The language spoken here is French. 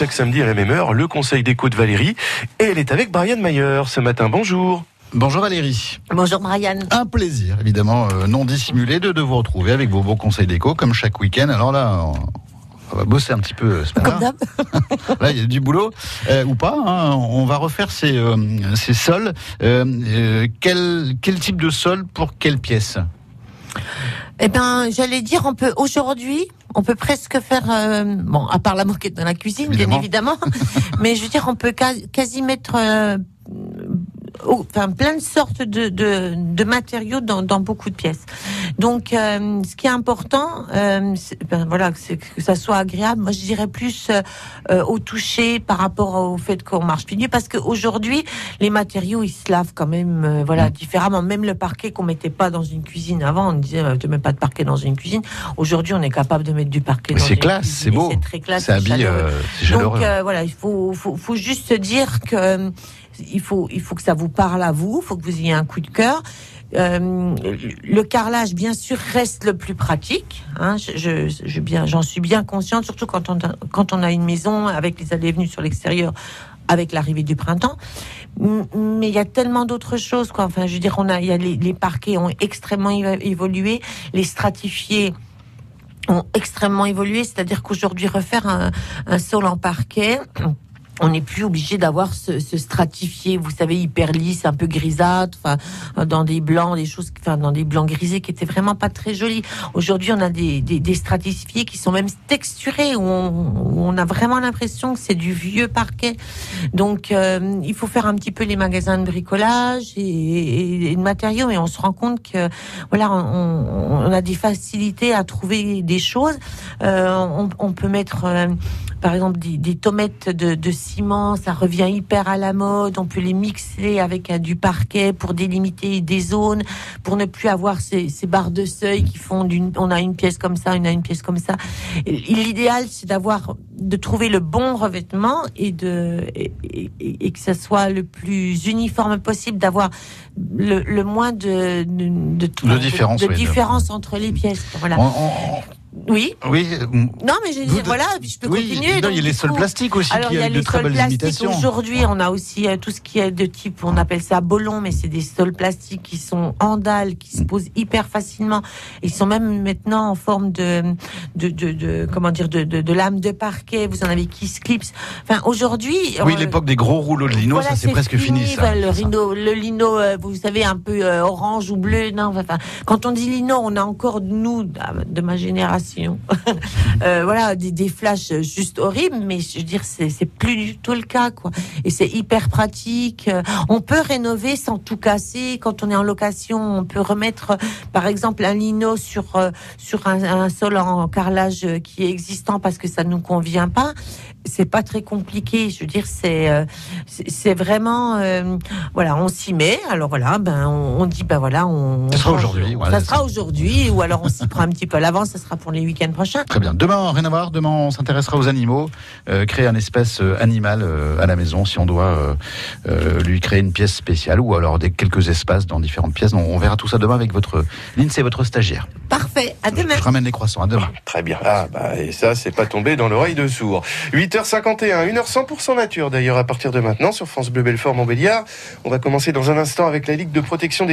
chaque samedi à la même heure, le conseil d'écho de Valérie. Et elle est avec Brian Mayer ce matin. Bonjour. Bonjour Valérie. Bonjour Marianne. Un plaisir, évidemment, euh, non dissimulé, de, de vous retrouver avec vos beaux conseils d'écho, comme chaque week-end. Alors là, on, on va bosser un petit peu euh, ce matin. Comme d'hab. Là, il y a du boulot, euh, ou pas. hein. On va refaire ces, euh, ces sols. Euh, quel, quel type de sol pour quelle pièce? Eh ben, j'allais dire, on peut aujourd'hui, on peut presque faire, euh, bon, à part la moquette dans la cuisine, bien évidemment, mais je veux dire, on peut quasi mettre, euh, enfin, plein de sortes de, de, de matériaux dans, dans beaucoup de pièces. Donc, euh, ce qui est important, euh, ben, voilà, que ça soit agréable. Moi, je dirais plus euh, euh, au toucher par rapport au fait qu'on marche pieds nus, parce qu'aujourd'hui, les matériaux, ils se lavent quand même, euh, voilà, différemment. Même le parquet qu'on mettait pas dans une cuisine avant, on disait, euh, tu mets pas de parquet dans une cuisine. Aujourd'hui, on est capable de mettre du parquet. C'est une classe, c'est beau. C'est très classe. C'est habille, euh. Donc euh, voilà, il faut, faut, faut juste se dire que euh, il faut, il faut que ça vous parle à vous, il faut que vous ayez un coup de cœur. Euh, le carrelage, bien sûr, reste le plus pratique. Hein, j'en suis bien consciente, surtout quand on, a, une maison avec les allées et venues sur l'extérieur, avec l'arrivée du printemps. Mais il y a tellement d'autres choses. Enfin, je veux dire, on a, les, parquets ont extrêmement évo- évolué, les stratifiés ont extrêmement évolué, c'est-à-dire qu'aujourd'hui refaire un sol en parquet, on n'est plus obligé d'avoir ce, ce stratifié, vous savez, hyper lisse, un peu grisâtre, enfin, dans des blancs, des choses, enfin, dans des blancs grisés qui étaient vraiment pas très jolis. Aujourd'hui, on a des, des, des stratifiés qui sont même texturés, où on, où on a vraiment l'impression que c'est du vieux parquet. Donc, euh, il faut faire un petit peu les magasins de bricolage et, et- de matériaux, et on se rend compte que, voilà, on, on a des facilités à trouver des choses. Euh, on, on peut mettre, euh, par exemple, des, des tomates de, de ciment, ça revient hyper à la mode. On peut les mixer avec euh, du parquet pour délimiter des zones, pour ne plus avoir ces, ces barres de seuil qui font d'une, on a une pièce comme ça, on a une pièce comme ça. L'idéal, c'est d'avoir, de trouver le bon revêtement et de, et, et- et que ça soit le plus uniforme possible, d'avoir le, le moins de, de, de, De différence, oui, entre les pièces. Voilà. On- on- Oui. Oui, Non, mais dit, Vous- voilà, puis je peux oui, continuer. non, donc, il y a les sols plastiques aussi alors, qui il y a de très belles imitations. Aujourd'hui, on a aussi euh, tout ce qui est de type, on appelle ça bolon, mais c'est des sols plastiques qui sont en dalle, qui se posent hyper facilement. Ils sont même maintenant en forme de, de, de, de- comment dire, de, de, de lame de parquet. Vous en avez qui se clipsent. Enfin, aujourd'hui. Oui, l'époque des gros rouleaux de lino, voilà, ça c'est presque fini. ça. le, rhino, le lino, euh, vous savez, un peu euh, orange ou bleu. Non, enfin, quand on dit lino, on a encore nous, de ma génération, euh, voilà, des, flashs juste horribles. Mais je veux dire, c'est plus du tout le cas, quoi. Et c'est hyper pratique. Euh, On peut rénover sans tout casser. Quand on est en location, on peut remettre, euh, par exemple, un lino sur sur un, un sol en carrelage qui est existant parce que ça ne nous convient pas. C'est pas très compliqué. Je veux dire, c'est euh, c'est c'est vraiment euh, voilà, on s'y met. Alors voilà, ben on, on dit ben voilà, on Ça sera aujourd'hui, voilà, ça c'est sera aujourd'hui, ou alors on s'y prend un petit peu à l'avance. Ça sera pour les week-ends prochains. Très bien. Demain, rien à voir. Demain, on s'intéressera aux animaux. Euh, créer un espace euh, animal euh, à la maison, si on doit lui créer une pièce spéciale ou alors des quelques espaces dans différentes pièces. On, on verra tout ça demain avec votre Lindsay, votre stagiaire. Parfait. À demain. Je ramène les croissants. À demain. Très bien. Ah, bah, et ça, c'est pas tombé dans l'oreille de sourd. 8h51, 1h 100% nature d'ailleurs à partir de maintenant sur France Bleu Belfort Montbéliard. On va commencer dans un instant avec la Ligue de protection des